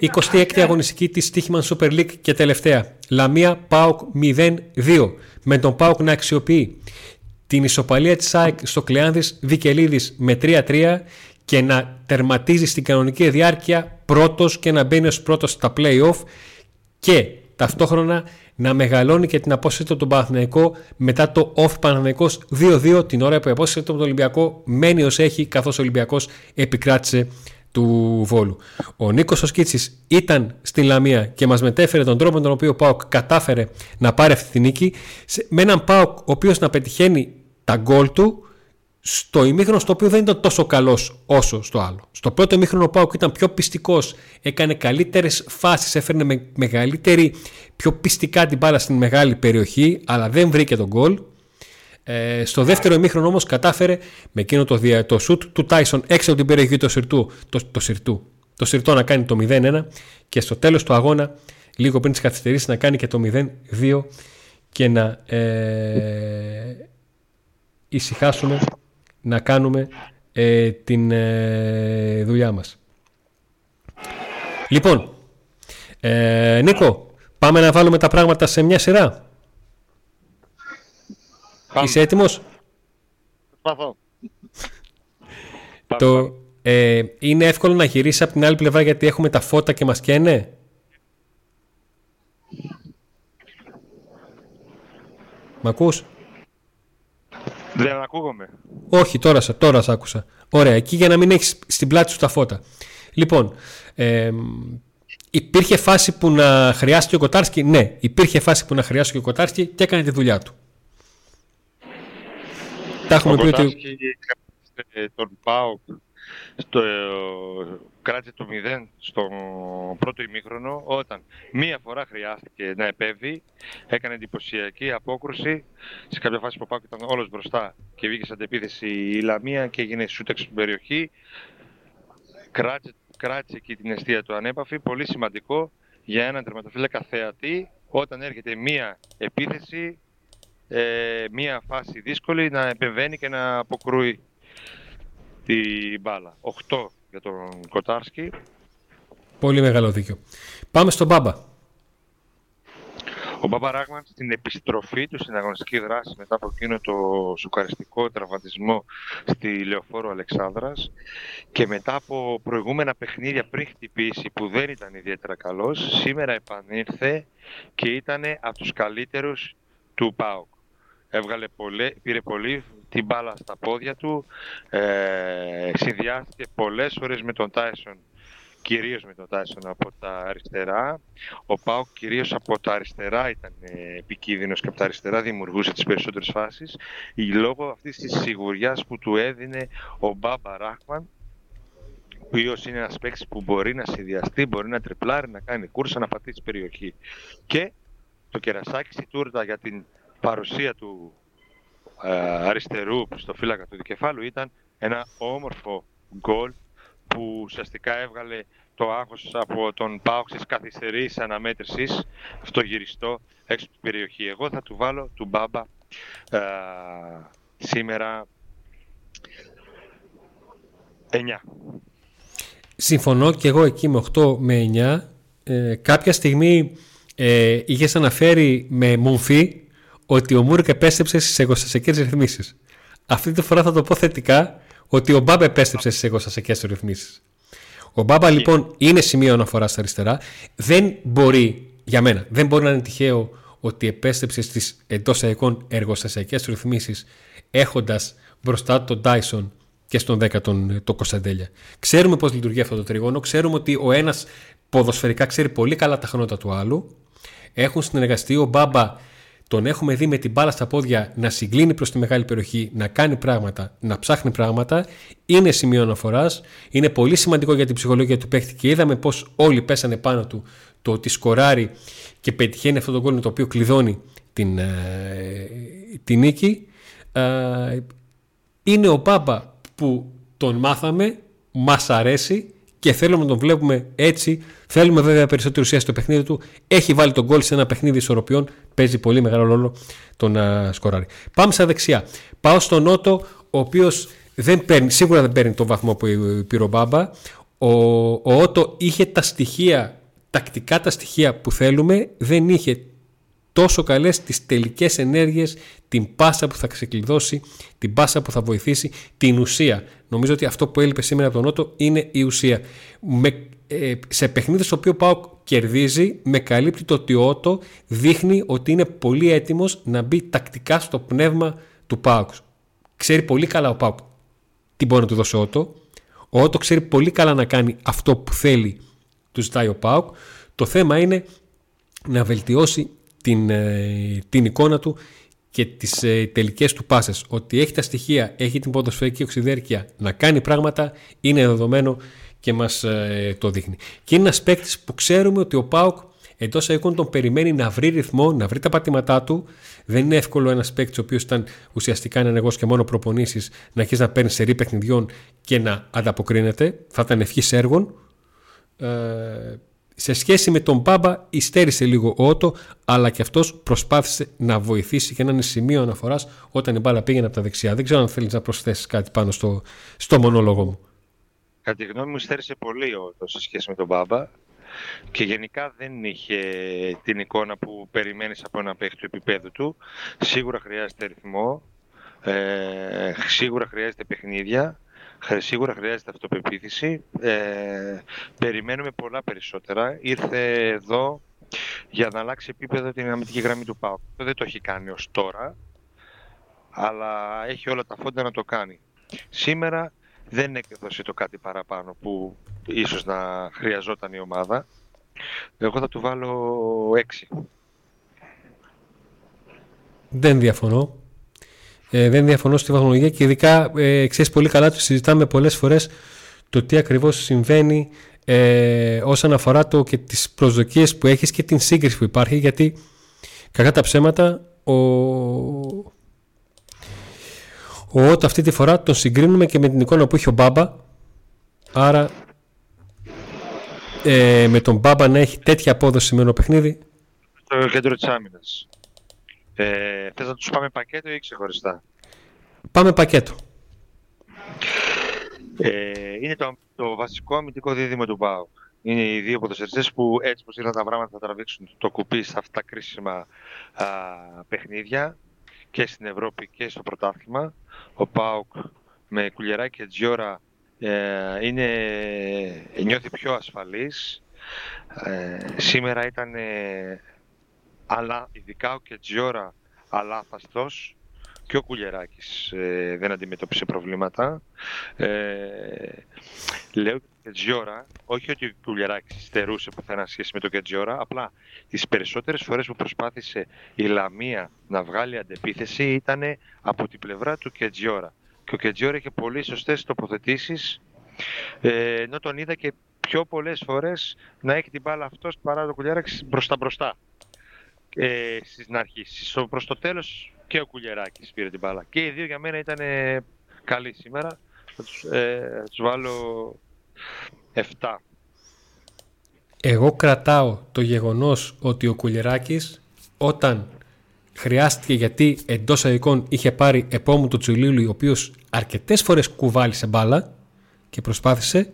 26η αγωνιστική της Stichman Super League και τελευταία. Λαμία Πάουκ 0-2. Με τον Πάουκ να αξιοποιεί την ισοπαλία της ΑΕΚ στο Κλεάνδης Βικελίδης με 3-3 και να τερματίζει στην κανονική διάρκεια πρώτος και να μπαίνει ως πρώτος στα play-off και ταυτόχρονα να μεγαλώνει και την απόσταση του τον Παναθηναϊκό μετά το off Παναθηναϊκός 2-2 την ώρα που η απόσταση του τον Ολυμπιακό μένει ως έχει καθώς ο Ολυμπιακός επικράτησε του Βόλου. Ο Νίκος ο ήταν στην Λαμία και μας μετέφερε τον τρόπο με τον οποίο ο Πάοκ κατάφερε να πάρει αυτή τη νίκη με έναν Πάοκ ο οποίος να πετυχαίνει τα γκολ του στο ημίχρονο στο οποίο δεν ήταν τόσο καλός όσο στο άλλο. Στο πρώτο ημίχρονο ο Πάουκ ήταν πιο πιστικός, έκανε καλύτερες φάσεις, έφερνε με μεγαλύτερη, πιο πιστικά την μπάλα στην μεγάλη περιοχή, αλλά δεν βρήκε τον γκολ. Ε, στο δεύτερο ημίχρονο όμως κατάφερε με εκείνο το, δια, το σουτ του Τάισον έξω από την περιοχή του Σιρτού, το, το, Σιρτού, το Σιρτό να κάνει το 0-1 και στο τέλος του αγώνα, λίγο πριν τις καθυστερήσεις, να κάνει και το 0-2 και να ε, ησυχάσουμε να κάνουμε ε, την ε, δουλειά μας. Λοιπόν, ε, Νίκο, πάμε να βάλουμε τα πράγματα σε μια σειρά. Πάμε. Είσαι έτοιμος; Προσπαθώ. Το, ε, είναι εύκολο να γυρίσεις από την άλλη πλευρά γιατί έχουμε τα φώτα και μας καίνε; Μ' ακούς; Δεν ακούγομαι. Όχι, τώρα, τώρα σ' άκουσα. Ωραία, εκεί για να μην έχεις στην πλάτη σου τα φώτα. Λοιπόν, ε, υπήρχε φάση που να χρειάστηκε ο Κοτάρσκι; Ναι, υπήρχε φάση που να χρειάστηκε ο Κοτάρσκι και έκανε τη δουλειά του. Τα έχουμε πει ότι. Τον Πάοκ στο, κράτησε το 0 στο πρώτο ημίχρονο όταν μία φορά χρειάστηκε να επέβει, έκανε εντυπωσιακή απόκρουση σε κάποια φάση που ο Πάκου ήταν όλος μπροστά και βγήκε σε αντεπίθεση η Λαμία και έγινε σούτεξ στην περιοχή κράτησε, κράτησε εκεί την αιστεία του ανέπαφη, πολύ σημαντικό για έναν τερματοφύλακα θεατή όταν έρχεται μία επίθεση ε, μία φάση δύσκολη να επεμβαίνει και να αποκρούει την μπάλα. 8 για τον Κοτάρσκι. Πολύ μεγάλο δίκιο. Πάμε στον Μπάμπα. Ο Μπάμπα Ράγμαν στην επιστροφή του στην αγωνιστική δράση μετά από εκείνο το σουκαριστικό τραυματισμό στη Λεωφόρο Αλεξάνδρας και μετά από προηγούμενα παιχνίδια πριν χτυπήσει που δεν ήταν ιδιαίτερα καλός, σήμερα επανήλθε και ήταν από τους καλύτερους του ΠΑΟΚ. Έβγαλε πολύ, πήρε πολύ την μπάλα στα πόδια του, ε, συνδυάστηκε πολλές φορές με τον Τάισον, κυρίως με τον Τάισον από τα αριστερά. Ο Πάουκ κυρίως από τα αριστερά ήταν ε, επικίνδυνος και από τα αριστερά δημιουργούσε τις περισσότερες φάσεις. Λόγω αυτής της σιγουριάς που του έδινε ο Μπάμπα Ράχμαν, ο οποίος είναι ένας παίκτης που μπορεί να συνδυαστεί, μπορεί να τριπλάρει, να κάνει κούρσα, να πατήσει περιοχή. Και το κερασάκι στη τούρτα για την παρουσία του ε, αριστερού στο φύλακα του δικεφάλου ήταν ένα όμορφο γκολ που ουσιαστικά έβγαλε το άγχος από τον Πάοξ της καθυστερής αναμέτρησης στο γυριστό έξω από την περιοχή. Εγώ θα του βάλω του Μπάμπα ε, σήμερα 9. Συμφωνώ και εγώ εκεί με 8 με 9. Ε, κάποια στιγμή ε, είχες αναφέρει με μομφή ότι ο Μούρκ επέστρεψε στις εγωστασιακέ ρυθμίσεις. Αυτή τη φορά θα το πω θετικά ότι ο Μπάμπα επέστρεψε στις εγωστασιακέ ρυθμίσεις. Ο Μπάμπα λοιπόν είναι σημείο αναφοράς στα αριστερά. Δεν μπορεί, για μένα, δεν μπορεί να είναι τυχαίο ότι επέστρεψε στις εντός εικόν εργοστασιακές ρυθμίσεις έχοντας μπροστά τον Τάισον και στον 10 τον το Κωνσταντέλια. Ξέρουμε πώς λειτουργεί αυτό το τριγώνο. Ξέρουμε ότι ο ένας ποδοσφαιρικά ξέρει πολύ καλά τα χνότα του άλλου. Έχουν συνεργαστεί. Ο Μπάμπα τον έχουμε δει με την μπάλα στα πόδια να συγκλίνει προς τη μεγάλη περιοχή, να κάνει πράγματα, να ψάχνει πράγματα. Είναι σημείο αναφοράς. Είναι πολύ σημαντικό για την ψυχολογία του παίχτη και είδαμε πώς όλοι πέσανε πάνω του το ότι σκοράρει και πετυχαίνει αυτό το γκολ το οποίο κλειδώνει την, ε, την νίκη. Ε, είναι ο Μπάμπα που τον μάθαμε, μας αρέσει και θέλουμε να τον βλέπουμε έτσι. Θέλουμε βέβαια περισσότερη ουσία στο παιχνίδι του. Έχει βάλει τον γκολ σε ένα παιχνίδι ισορροπιών. Παίζει πολύ μεγάλο ρόλο το να σκοράρει. Πάμε στα δεξιά. Πάω στον Νότο, ο οποίος δεν παίρνει, σίγουρα δεν παίρνει τον βαθμό που πήρε ο Μπάμπα. ο, ο Ότο είχε τα στοιχεία, τακτικά τα στοιχεία που θέλουμε, δεν είχε τόσο καλές τις τελικές ενέργειες, την πάσα που θα ξεκλειδώσει, την πάσα που θα βοηθήσει, την ουσία. Νομίζω ότι αυτό που έλειπε σήμερα από τον Νότο είναι η ουσία. Με, ε, σε παιχνίδι στο οποίο πάω κερδίζει, με καλύπτει το ότι ο Ότο δείχνει ότι είναι πολύ έτοιμος να μπει τακτικά στο πνεύμα του ΠΑΟΚ. Ξέρει πολύ καλά ο ΠΑΟΚ τι μπορεί να του δώσει ο Ότο. Ο Ότο ξέρει πολύ καλά να κάνει αυτό που θέλει, του ζητάει ο ΠΑΟΚ. Το θέμα είναι να βελτιώσει την, ε, την εικόνα του και τις ε, τελικές του πάσες. Ότι έχει τα στοιχεία, έχει την ποδοσφαιρική οξυδέρκεια να κάνει πράγματα είναι δεδομένο και μας ε, το δείχνει. Και είναι ένας παίκτης που ξέρουμε ότι ο Πάουκ εντός εικόνων τον περιμένει να βρει ρυθμό, να βρει τα πατήματά του. Δεν είναι εύκολο ένας παίκτης ο οποίος ήταν ουσιαστικά ενεργός και μόνο προπονήσεις να αρχίσει να παίρνει σερή παιχνιδιών και να ανταποκρίνεται. Θα ήταν ευχής έργων. Ε, σε σχέση με τον Μπάμπα υστέρησε λίγο ο Ότο, αλλά και αυτός προσπάθησε να βοηθήσει και να είναι σημείο αναφοράς όταν η μπάλα πήγαινε από τα δεξιά. Δεν ξέρω αν θέλεις να προσθέσεις κάτι πάνω στο, στο μονόλογο μου. Κατά τη γνώμη μου, υστέρησε πολύ ο Ότος σε σχέση με τον Μπάμπα και γενικά δεν είχε την εικόνα που περιμένεις από ένα παίχτη του επίπεδου του. Σίγουρα χρειάζεται ρυθμό, ε, σίγουρα χρειάζεται παιχνίδια Σίγουρα χρειάζεται αυτοπεποίθηση. Ε, περιμένουμε πολλά περισσότερα. Ήρθε εδώ για να αλλάξει επίπεδο την αμυντική γραμμή του ΠΑΟΚ. Δεν το έχει κάνει ως τώρα, αλλά έχει όλα τα φόντα να το κάνει. Σήμερα δεν έκδοσε το κάτι παραπάνω που ίσως να χρειαζόταν η ομάδα. Εγώ θα του βάλω 6. Δεν διαφωνώ. Ε, δεν διαφωνώ στη βαθμολογία και ειδικά ε, ξέρεις πολύ καλά το συζητάμε πολλές φορές το τι ακριβώς συμβαίνει ε, όσον αφορά το και τις προσδοκίες που έχεις και την σύγκριση που υπάρχει γιατί κακά τα ψέματα ο, ο Ότ αυτή τη φορά τον συγκρίνουμε και με την εικόνα που είχε ο Μπάμπα. Άρα ε, με τον Μπάμπα να έχει τέτοια απόδοση με ένα παιχνίδι. Στο κέντρο της άμυνας ε, θες να τους πάμε πακέτο ή ξεχωριστά; Πάμε πακέτο. Ε, είναι το, το βασικό αμυντικό δίδυμο του ΠΑΟΚ. Είναι οι δύο ποδοσφαιριστές που έτσι πως ήρθαν τα πράγματα θα τραβήξουν το κουπί σε αυτά τα κρίσιμα α, παιχνίδια και στην Ευρώπη και στο πρωτάθλημα. Ο ΠΑΟΚ με κουλιεράκι και τζιόρα ε, είναι, νιώθει πιο ασφαλής. Ε, σήμερα ήταν αλλά ειδικά ο Κετζιόρα αλάθαστος και ο Κουλιεράκης ε, δεν αντιμετώπισε προβλήματα. Ε, λέω Κετζιόρα, όχι ότι ο Κουλιεράκης στερούσε πουθενά σχέση με το Κετζιόρα, απλά τις περισσότερες φορές που προσπάθησε η Λαμία να βγάλει αντεπίθεση ήταν από την πλευρά του Κετζιόρα. Και ο Κετζιόρα είχε πολύ σωστές τοποθετήσεις, ε, ενώ τον είδα και πιο πολλές φορές να έχει την μπάλα αυτός παρά το Κουλιεράκης μπροστά μπροστά ε, στην αρχή. Στο, προς το τέλος και ο Κουλιεράκης πήρε την μπάλα. Και οι δύο για μένα ήταν καλοί σήμερα. Θα τους, ε, τους βάλω 7. Εγώ κρατάω το γεγονός ότι ο Κουλιεράκης όταν χρειάστηκε γιατί εντός αγικών είχε πάρει επόμου το Τσουλίλου ο οποίος αρκετές φορές κουβάλισε μπάλα και προσπάθησε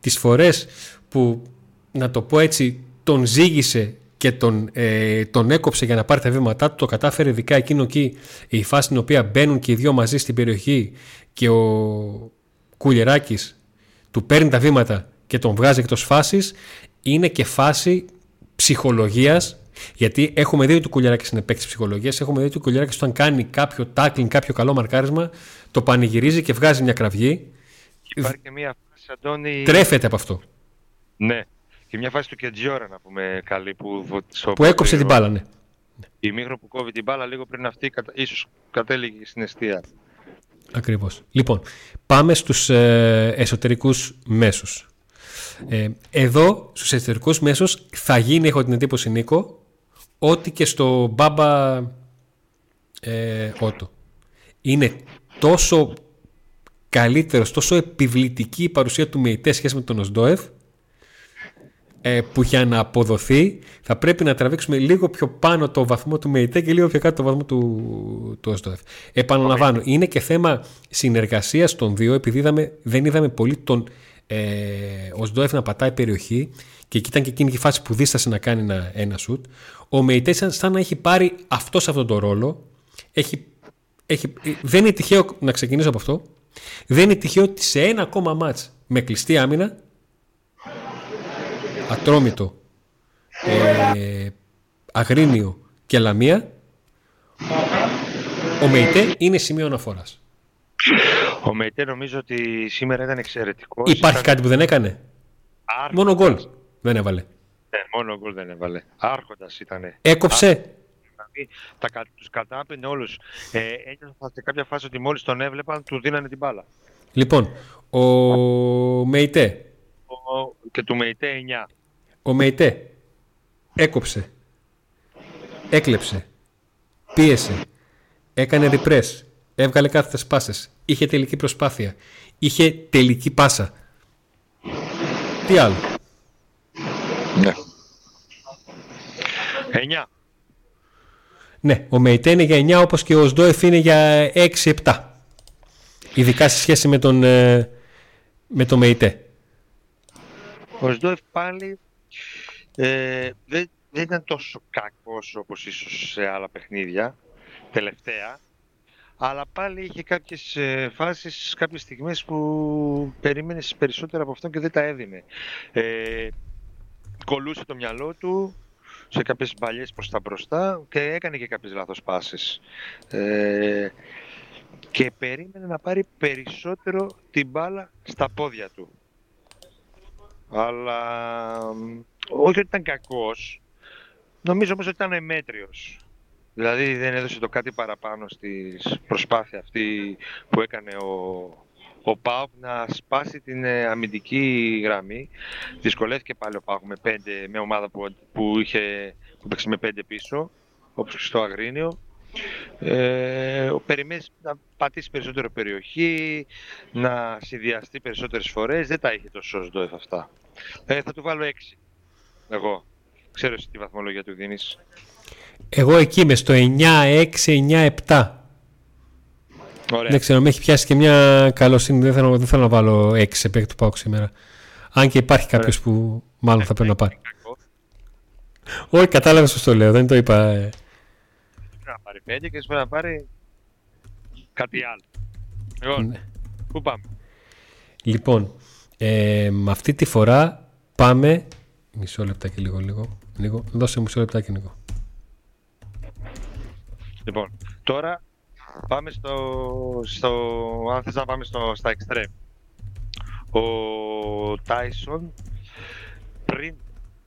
τις φορές που να το πω έτσι τον ζήγησε και τον, ε, τον έκοψε για να πάρει τα βήματά του. Το κατάφερε ειδικά εκείνο εκεί η φάση στην οποία μπαίνουν και οι δυο μαζί στην περιοχή και ο Κουλιεράκης του παίρνει τα βήματα και τον βγάζει εκτός φάσης είναι και φάση ψυχολογίας γιατί έχουμε δει ότι ο Κουλιαράκης είναι παίκτης ψυχολογίας. Έχουμε δει ότι ο Κουλιαράκης όταν κάνει κάποιο tackling, κάποιο καλό μαρκάρισμα, το πανηγυρίζει και βγάζει μια κραυγή. Υπάρχει και μια φάση, Αντώνη. Τρέφεται από αυτό. Ναι. Και μια φάση του Κεντζιόρα να πούμε καλή που... Που έκοψε την μπάλα, ναι. Η Μίγρο που κόβει την μπάλα λίγο πριν αυτή ίσως κατέληγε στην αιστεία. Ακριβώς. Λοιπόν, πάμε στους ε, εσωτερικούς μέσους. Ε, εδώ, στους εσωτερικούς μέσους, θα γίνει, έχω την εντύπωση Νίκο, ότι και στο Μπάμπα ε, Ότο. Είναι τόσο καλύτερος, τόσο επιβλητική η παρουσία του Μεϊτέ σχέση με τον Οσντόεφ, ε, που για να αποδοθεί θα πρέπει να τραβήξουμε λίγο πιο πάνω το βαθμό του ΜΕΙΤΕ και λίγο πιο κάτω το βαθμό του, του ΟΣΔΟΕΦ. Επαναλαμβάνω, είναι και θέμα συνεργασίας των δύο, επειδή είδαμε, δεν είδαμε πολύ τον ε, ο Σντόεφ να πατάει περιοχή και εκεί ήταν και εκείνη η φάση που δίστασε να κάνει ένα, ένα σουτ. Ο Μεϊτέ σαν, σαν να έχει πάρει αυτό σε αυτόν τον ρόλο. Έχει, έχει, δεν είναι τυχαίο να ξεκινήσω από αυτό. Δεν είναι τυχαίο ότι σε ένα ακόμα μάτς με κλειστή άμυνα ατρόμητο ε, αγρίνιο και λαμία ο Μεϊτέ είναι σημείο αναφοράς. Ο Μεϊτέ νομίζω ότι σήμερα ήταν εξαιρετικός. Υπάρχει κάτι που δεν έκανε; Μόνο γκολ δεν έβαλε. Ναι, μόνο γκολ δεν έβαλε. Άρχοντας ήταν. Έκοψε. Δηλαδή, τα, τους κατάπαινε όλους. Ε, ένιωθα σε κάποια φάση ότι μόλις τον έβλεπαν του δίνανε την μπάλα. Λοιπόν, ο Μεϊτέ. Ο, και του Μεϊτέ 9. Ο Μεϊτέ έκοψε, έκλεψε, πίεσε, έκανε ριπρές, έβγαλε κάθετες πάσες, είχε τελική προσπάθεια, είχε τελική πάσα. Τι άλλο; Ναι. 9. Ναι, ο Μεϊτέ είναι για 9 όπως και ο Σντόεφ είναι για 6-7. Ειδικά σε σχέση με τον, ε, με τον Μεϊτέ. Ο Σντόεφ πάλι ε, δεν, δεν ήταν τόσο κακός όπως ίσως σε άλλα παιχνίδια τελευταία αλλά πάλι είχε κάποιες ε, φάσεις, κάποιες στιγμές που περίμενες περισσότερα από αυτόν και δεν τα έδινε. Ε, κολούσε το μυαλό του σε κάποιες μπαλιές προς τα μπροστά και έκανε και κάποιες λάθος πάσες. Ε, και περίμενε να πάρει περισσότερο την μπάλα στα πόδια του. Αλλά όχι ότι ήταν κακός, νομίζω όμως ότι ήταν εμέτριος. Δηλαδή δεν έδωσε το κάτι παραπάνω στη προσπάθεια αυτή που έκανε ο, ο Πάουκ να σπάσει την ε, αμυντική γραμμή. Δυσκολεύτηκε πάλι ο Πάουκ με, πέντε, με ομάδα που, που, είχε, που παίξει με πέντε πίσω, όπως και στο Αγρίνιο. Ε, ο περιμένεις να πατήσει περισσότερο περιοχή, να συνδυαστεί περισσότερες φορές. Δεν τα είχε τόσο Σδόεφ αυτά. Ε, θα του βάλω έξι. Εγώ. Ξέρω εσύ τι βαθμολογία του δίνεις. Εγώ εκεί είμαι στο 9-6-9-7. Ωραία. Δεν ξέρω, με έχει πιάσει και μια καλοσύνη. Δεν θέλω, δεν θέλω να βάλω 6 σε παίκτη του Πάουκ σήμερα. Αν και υπάρχει κάποιος που μάλλον θα πρέπει να πάρει. Όχι, κατάλαβα σου το λέω, δεν το είπα. Ε. Πρέπει να πάρει 5 και πρέπει να πάρει κάτι άλλο. Λοιπόν, ναι. πού πάμε; Λοιπόν, ε, με αυτή τη φορά πάμε Μισό λεπτάκι λίγο, λίγο. λίγο. Δώσε μισό λεπτάκι, Νίκο. Λοιπόν, τώρα πάμε στο, στο αν θες να πάμε στο, στα extreme. Ο Τάισον πριν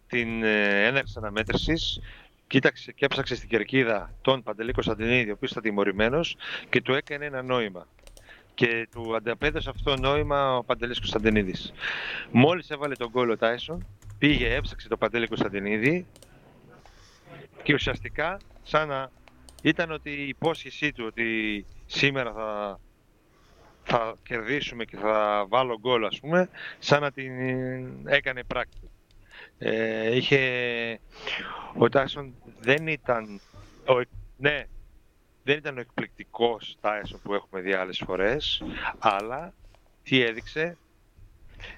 την ε, έναρξη αναμέτρησης κοίταξε και έψαξε στην κερκίδα τον Παντελή Κωνσταντινίδη, ο οποίος ήταν τιμωρημένος και του έκανε ένα νόημα. Και του ανταπέδωσε αυτό το νόημα ο Παντελής Κωνσταντινίδης. Μόλις έβαλε τον κόλλο ο Τάισον, πήγε, έψαξε το Παντέλη Κωνσταντινίδη και ουσιαστικά σαν να ήταν ότι η υπόσχεσή του ότι σήμερα θα, θα κερδίσουμε και θα βάλω γκολ ας πούμε, σαν να την έκανε πράξη. Ε, είχε, ο Τάισον δεν ήταν, ο, ναι, δεν ήταν ο εκπληκτικός Τάισον που έχουμε δει άλλες φορές, αλλά τι έδειξε,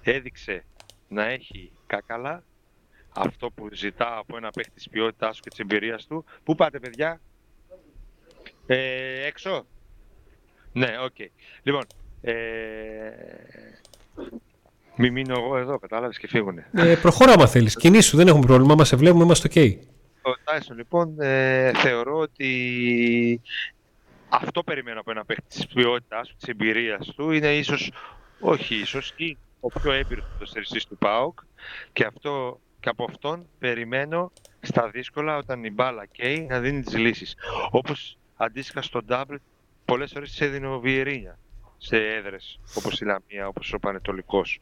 έδειξε να έχει κάκαλα, αυτό που ζητά από ένα παίχτη της ποιότητάς του και της εμπειρίας του. Πού πάτε παιδιά; Ε, έξω; Ναι, OK. Okay. Λοιπόν, ε, μη μείνω εγώ εδώ, κατάλαβες και φύγουνε. Ε, προχώρα άμα θέλεις. Κινήσου, δεν έχουμε πρόβλημα. Μας σε βλέπουμε, είμαστε ok. Ο Τάισον, λοιπόν, ε, θεωρώ ότι αυτό περιμένω από ένα παίχτη της ποιότητάς του, της εμπειρίας του. Είναι ίσως, όχι ίσως, ή ο πιο έμπειρος ποδοσφαιριστής του ΠΑΟΚ και, αυτό, και από αυτόν περιμένω στα δύσκολα όταν η μπάλα καίει να δίνει τις λύσεις. Όπως αντίστοιχα στο double πολλές φορές της έδινε ο Βιερίνια σε έδρες όπως η Λαμία, όπως ο Πανετολικός.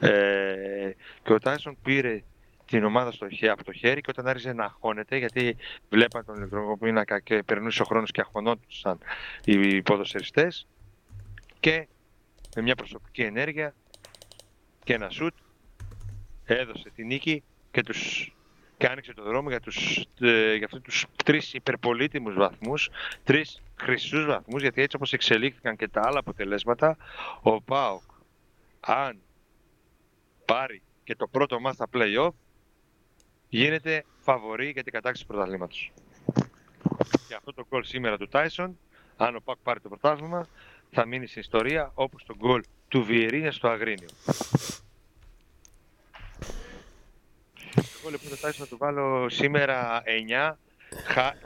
Ε, και ο Τάισον πήρε την ομάδα στο, από το χέρι και όταν άρχισε να αγχώνεται, γιατί βλέπαν τον ηλεκτροπίνακα και περνούσε ο χρόνος και αγχωνόντουσαν οι ποδοσφαιριστές και με μια προσωπική ενέργεια και ένα σουτ έδωσε τη νίκη και, τους, και άνοιξε το δρόμο για, τους, ε, για αυτούς τους τρεις υπερπολίτιμους βαθμούς, τρεις χρυσούς βαθμούς, γιατί έτσι όπως εξελίχθηκαν και τα άλλα αποτελέσματα, ο ΠΑΟΚ, αν πάρει και το πρώτο μας στα play-off, γίνεται φαβορή για την κατάξυση του πρωταθλήματος. Και αυτό το γκολ σήμερα του Τάισον, αν ο Πακ πάρει το πρωτάθλημα, θα μείνει στην ιστορία όπως το γκολ του Βιερίνια στο Αγρίνιο. Εγώ λοιπόν το Τάισον να του βάλω σήμερα 9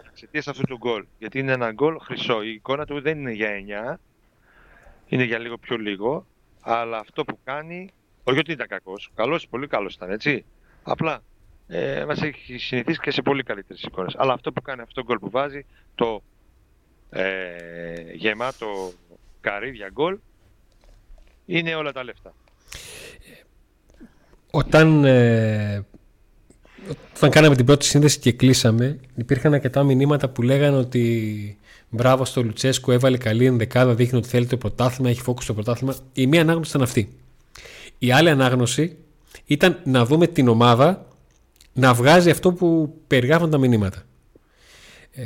εξαιτίας αυτού του γκολ. Γιατί είναι ένα γκολ χρυσό. Η εικόνα του δεν είναι για 9, είναι για λίγο πιο λίγο. Αλλά αυτό που κάνει, όχι ότι ήταν κακός. Καλός, πολύ καλός ήταν έτσι. Απλά ε, μας έχει συνηθίσει και σε πολύ καλύτερες εικόνες. Αλλά αυτό που κάνει, αυτό το γκολ που βάζει, το ε, γεμάτο καρύδια γκολ, είναι όλα τα λεφτά. Όταν, ε, όταν κάναμε την πρώτη σύνδεση και κλείσαμε, υπήρχαν αρκετά μηνύματα που λέγανε ότι μπράβο στο Λουτσέσκου, έβαλε καλή ενδεκάδα, δείχνει ότι θέλει το πρωτάθλημα, έχει φόκου στο πρωτάθλημα. Η μία ανάγνωση ήταν αυτή. Η άλλη ανάγνωση ήταν να δούμε την ομάδα να βγάζει αυτό που περιγράφουν τα μηνύματα. Ε,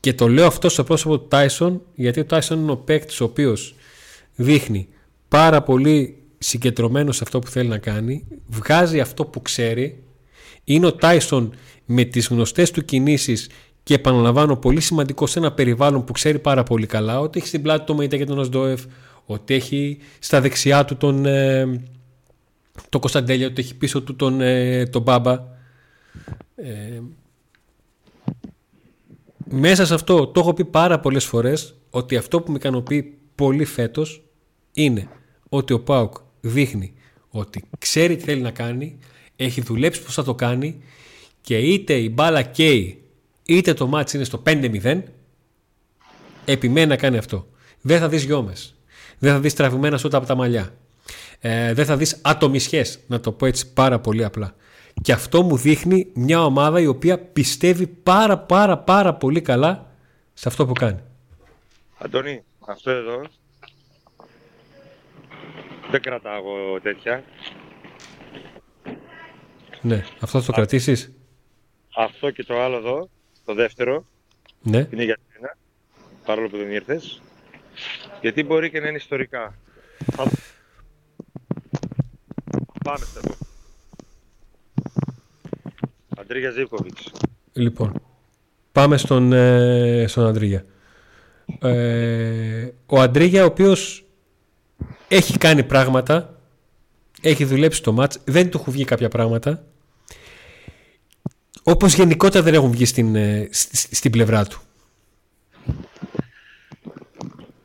και το λέω αυτό στο πρόσωπο του Τάισον, γιατί ο Τάισον είναι ο παίκτης ο οποίος δείχνει πάρα πολύ συγκεντρωμένος σε αυτό που θέλει να κάνει, βγάζει αυτό που ξέρει, είναι ο Τάισον με τις γνωστές του κινήσεις και επαναλαμβάνω πολύ σημαντικό σε ένα περιβάλλον που ξέρει πάρα πολύ καλά ότι έχει στην πλάτη του Μεϊτέ και τον Οσντόεφ, ότι έχει στα δεξιά του τον, ε, το Κωνσταντέλια, ότι έχει πίσω του τον, ε, τον Μπάμπα. Ε, μέσα σε αυτό το έχω πει πάρα πολλές φορές ότι αυτό που με ικανοποιεί πολύ φέτος είναι ότι ο Πάουκ δείχνει ότι ξέρει τι θέλει να κάνει, έχει δουλέψει πώς θα το κάνει και είτε η μπάλα καίει είτε το μάτς είναι στο 5-0 επιμένει να κάνει αυτό. Δεν θα δεις γιόμες. Δεν θα δεις τραβημένα σούτα από τα μαλλιά. Ε, δεν θα δεις ατομισχές, να το πω έτσι πάρα πολύ απλά. Και αυτό μου δείχνει μια ομάδα η οποία πιστεύει πάρα πάρα πάρα πολύ καλά σε αυτό που κάνει. Αντώνη, αυτό εδώ δεν κρατάω τέτοια. Ναι, αυτό θα το κρατήσεις; Αυτό και το άλλο εδώ, το δεύτερο, ναι. είναι για σένα, παρόλο που δεν ήρθες. Γιατί μπορεί και να είναι ιστορικά. Πάμε στο εδώ. Αντρίγια Ζήπκοβιτς. Λοιπόν, πάμε στον, ε, στον Αντρίγια. Ε, ο Αντρίγια ο οποίος έχει κάνει πράγματα, έχει δουλέψει το μάτς, δεν του έχουν βγει κάποια πράγματα, όπως γενικότερα δεν έχουν βγει στην, ε, στην πλευρά του.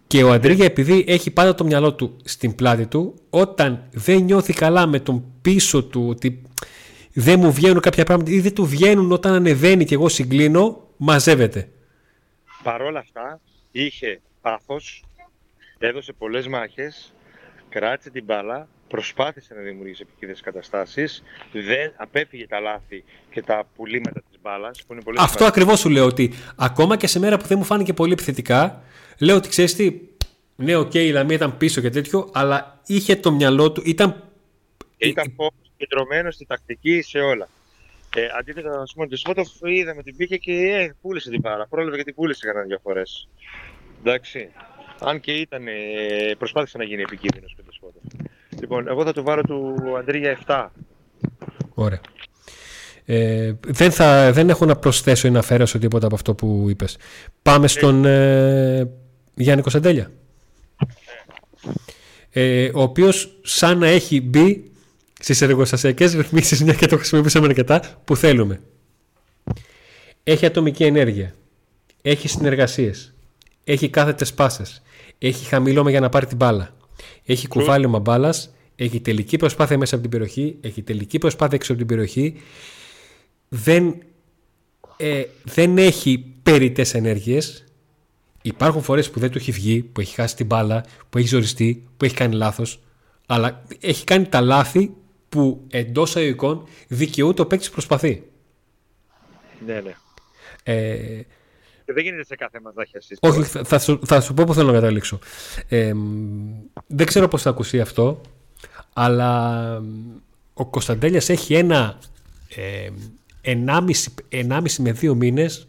Και ο Αντρίγια επειδή έχει πάντα το μυαλό του στην πλάτη του, όταν δεν νιώθει καλά με τον πίσω του ότι δεν μου βγαίνουν κάποια πράγματα ή δεν του βγαίνουν όταν ανεβαίνει και εγώ συγκλίνω, μαζεύεται. Παρόλα αυτά είχε πάθος, έδωσε πολλές μάχες, κράτησε την μπάλα, προσπάθησε να δημιουργήσει επικίνδυνες καταστάσεις, δεν απέφυγε τα λάθη και τα πουλήματα της μπάλας. Που είναι πολύ Αυτό ακριβώς σου λέω ότι ακόμα και σε μέρα που δεν μου φάνηκε πολύ επιθετικά, λέω ότι ξέρεις τι, ναι, OK, okay, η Λαμία ήταν πίσω και τέτοιο, αλλά είχε το μυαλό του, ήταν. Ήταν συγκεντρωμένος στη τακτική σε όλα. Ε, αντίθετα, ας πούμε, το Σμότοφ είδαμε την πήγε και ε, πούλησε την πάρα. Πρόλαβε και την πούλησε κανένα δύο φορές. Εντάξει. Αν και ήταν, ε, προσπάθησε να γίνει επικίνδυνος με το Σμότοφ. Λοιπόν, εγώ θα το βάλω του Αντρίγια 7. Ωραία. Ε, δεν, θα, δεν έχω να προσθέσω ή να αφαιρέσω τίποτα από αυτό που είπες. Πάμε στον ε, Γιάννη Κωνσταντέλια. Ε, ο οποίος σαν να έχει μπει στις εργοστασιακές ρυθμίσεις, μια και το χρησιμοποιήσαμε αρκετά, που θέλουμε. Έχει ατομική ενέργεια. Έχει συνεργασίες. Έχει κάθετες πάσες. Έχει χαμηλώμα για να πάρει την μπάλα. Έχει κουβάλιωμα μπάλας. Έχει τελική προσπάθεια μέσα από την περιοχή. Έχει τελική προσπάθεια έξω από την περιοχή δεν, ε, δεν έχει περιττές ενέργειες. Υπάρχουν φορές που δεν του έχει βγει, που έχει χάσει την μπάλα, που έχει ζοριστεί, που έχει κάνει λάθος. Αλλά έχει κάνει τα λάθη που εντός αγωγικών δικαιούται ο παίκτης προσπαθεί. Ναι, ναι. Ε, και δεν γίνεται σε κάθε μαζάχια Όχι, θα, θα, σου, θα σου πω που θέλω να καταλήξω. Ε, δεν ξέρω πώς θα ακουστεί αυτό, αλλά ο Κωνσταντέλιας έχει ένα ε, 1,5 με 2 μήνες.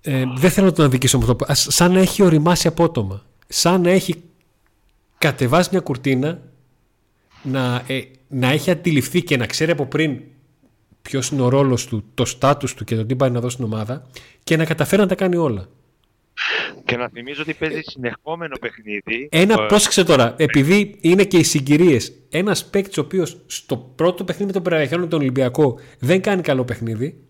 Ε, δεν θέλω να τον αδικήσω με το σαν να έχει οριμάσει απότομα. Σαν να έχει κατεβάζει μια κουρτίνα να, ε, να έχει αντιληφθεί και να ξέρει από πριν ποιος είναι ο ρόλος του, το στάτου του και το τι πάει να δώσει στην ομάδα και να καταφέρει να τα κάνει όλα. Και να θυμίζω ότι παίζει συνεχόμενο παιχνίδι. Ένα, ε, πρόσεξε τώρα, επειδή είναι και οι συγκυρίες. Ένας παίκτης ο οποίος στο πρώτο παιχνίδι με τον Περαγιάννη τον Ολυμπιακό δεν κάνει καλό παιχνίδι,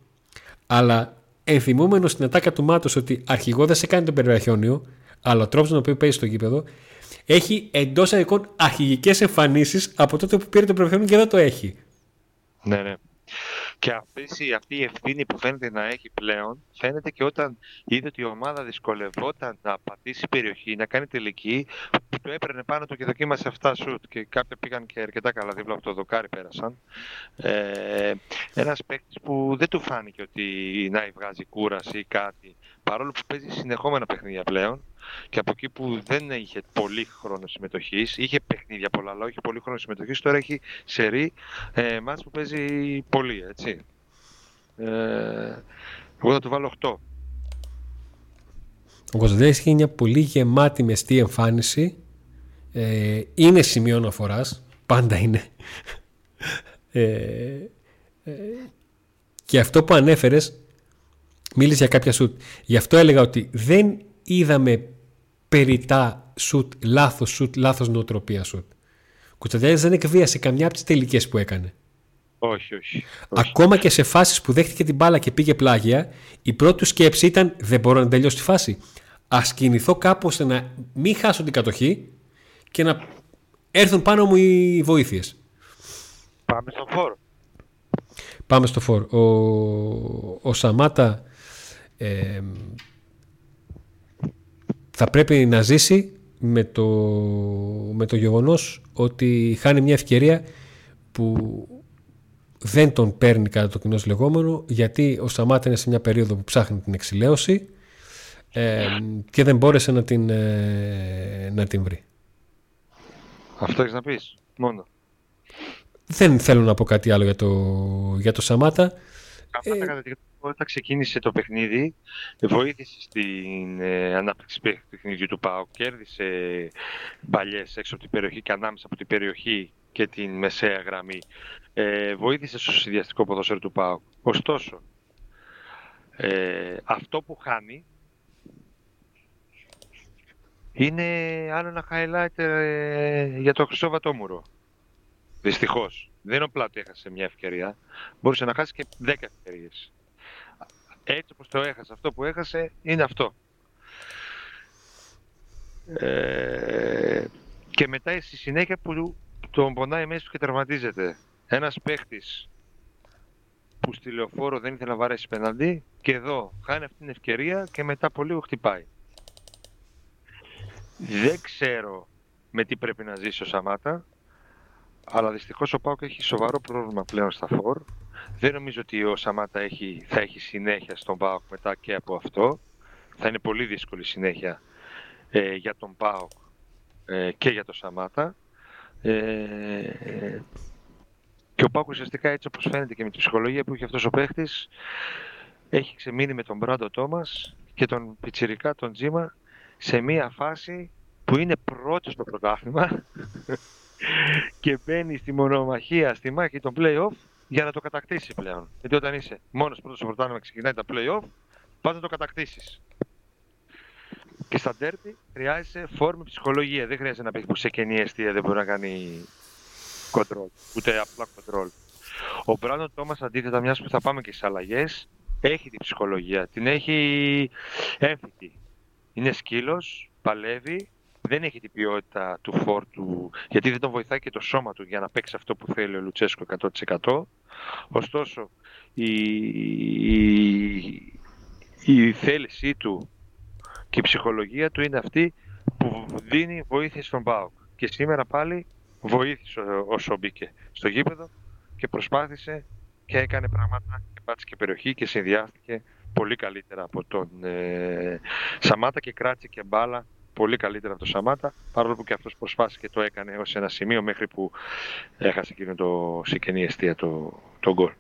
αλλά ενθυμούμενο στην ατάκα του Μάτος ότι αρχηγό δεν σε κάνει τον Περαγιόνιο, αλλά ο τρόπος τον οποίο παίζει στο γήπεδο, έχει εντός εικόν αρχηγικές εμφανίσεις από τότε που πήρε τον Περαγιόνιο και δεν το έχει. Ναι, ναι. Και αυτή, αυτή η ευθύνη που φαίνεται να έχει πλέον, φαίνεται και όταν είδε ότι η ομάδα δυσκολευόταν να πατήσει περιοχή, να κάνει τελική, που το έπαιρνε πάνω του και δοκίμασε 7 σουτ και κάποιοι πήγαν και αρκετά καλά δίπλα από το δοκάρι πέρασαν. Ε, Ένας παίκτης που δεν του φάνηκε ότι να βγάζει κούραση ή κάτι, παρόλο που παίζει συνεχόμενα παιχνίδια πλέον, και από εκεί που δεν είχε πολύ χρόνο συμμετοχής, είχε παιχνίδια πολλά, αλλά όχι πολύ χρόνο συμμετοχής, τώρα έχει σερή ε, μάτς που παίζει πολύ, έτσι. Ε, εγώ θα του βάλω 8. Ο Κωνσταντέλης έχει μια πολύ γεμάτη μεστή εμφάνιση. Ε, είναι σημείο αναφοράς. Πάντα είναι. Ε, ε, και αυτό που ανέφερες μίλησε για κάποια σουτ. Γι' αυτό έλεγα ότι δεν είδαμε περιτά σουτ, λάθος σουτ, λάθος νοοτροπία σουτ. Κουτσαντέλης δεν εκβίασε καμιά από τις τελικές που έκανε. Όχι, όχι, Ακόμα και σε φάσεις που δέχτηκε την μπάλα και πήγε πλάγια, η πρώτη του σκέψη ήταν δεν μπορώ να τελειώσω τη φάση. Α κινηθώ κάπου ώστε να μην χάσω την κατοχή και να έρθουν πάνω μου οι βοήθειες. Πάμε στο φόρ. Πάμε στο φόρ. Ο, ο Σαμάτα ε, θα πρέπει να ζήσει με το, με το γεγονός ότι χάνει μια ευκαιρία που δεν τον παίρνει κατά το κοινό λεγόμενο γιατί ο Σαμάτα είναι σε μια περίοδο που ψάχνει την εξηλαίωση ε, και δεν μπόρεσε να την, ε, να την βρει. Αυτό έχεις να πεις, μόνο. Δεν θέλω να πω κάτι άλλο για το, για το Σαμάτα. Σαμάτα ε, όταν ξεκίνησε το παιχνίδι, βοήθησε στην ε, ανάπτυξη του παιχνιδιού του ΠΑΟ. Κέρδισε παλιές έξω από την περιοχή και ανάμεσα από την περιοχή και την μεσαία γραμμή. Ε, βοήθησε στο συνδυαστικό ποδόσφαιρο του ΠΑΟ. Ωστόσο, ε, αυτό που χάνει είναι άλλο ένα highlight ε, για το Χρυσό Βατόμουρο. Δυστυχώς. Δεν είναι απλά ότι έχασε μια ευκαιρία. Μπορούσε να χάσει και 10 ευκαιρίες. Έτσι όπως το έχασε, αυτό που έχασε είναι αυτό. Ε, και μετά στη συνέχεια που τον πονάει μέσα του και τερματίζεται. Ένας παίχτης που στη λεωφόρο δεν ήθελε να βαρέσει πέναντι και εδώ χάνει αυτή την ευκαιρία και μετά από λίγο χτυπάει. Δεν ξέρω με τι πρέπει να ζήσει ο Σαμάτα, αλλά δυστυχώς ο Πάουκ έχει σοβαρό πρόβλημα πλέον στα φόρ δεν νομίζω ότι ο Σαμάτα έχει, θα έχει συνέχεια στον ΠΑΟΚ μετά και από αυτό. Θα είναι πολύ δύσκολη συνέχεια ε, για τον ΠΑΟΚ ε, και για τον Σαμάτα. Ε, και ο ΠΑΟΚ ουσιαστικά έτσι όπως φαίνεται και με τη ψυχολογία που έχει αυτός ο παίχτης έχει ξεμείνει με τον Μπράντο Τόμας και τον Πιτσιρικά, τον Τζίμα σε μία φάση που είναι πρώτος στο πρωτάθλημα και μπαίνει στη μονομαχία, στη μάχη των play-off για να το κατακτήσει πλέον. Γιατί όταν είσαι μόνος πρώτος στο πρωτάθλημα και ξεκινάει τα playoff, πας να το κατακτήσεις. Και στα ντέρμπι χρειάζεσαι φόρμα ψυχολογία. Δεν χρειάζεται να πεις που σε κενή αιστεία δεν μπορεί να κάνει κοντρόλ. Ούτε απλά κοντρόλ. Ο Μπράντον Τόμας αντίθετα, μιας που θα πάμε και στις αλλαγές, έχει την ψυχολογία. Την έχει έμφυτη. Είναι σκύλος, παλεύει, δεν έχει την ποιότητα του φόρτου, γιατί δεν τον βοηθάει και το σώμα του για να παίξει αυτό που θέλει ο Λουτσέσκο 100%. Ωστόσο, η, η, η θέλησή του και η ψυχολογία του είναι αυτή που δίνει βοήθεια στον ΠΑΟΚ. Και σήμερα πάλι βοήθησε όσο μπήκε στο γήπεδο και προσπάθησε και έκανε πράγματα και πάτησε και περιοχή και συνδυάστηκε πολύ καλύτερα από τον ε, Σαμάτα και κράτησε και μπάλα πολύ καλύτερα από τον Σαμάτα, παρόλο που και αυτός προσπάθησε και το έκανε ως ένα σημείο μέχρι που έχασε εκείνο το σικενή αιστεία το, το γκολ.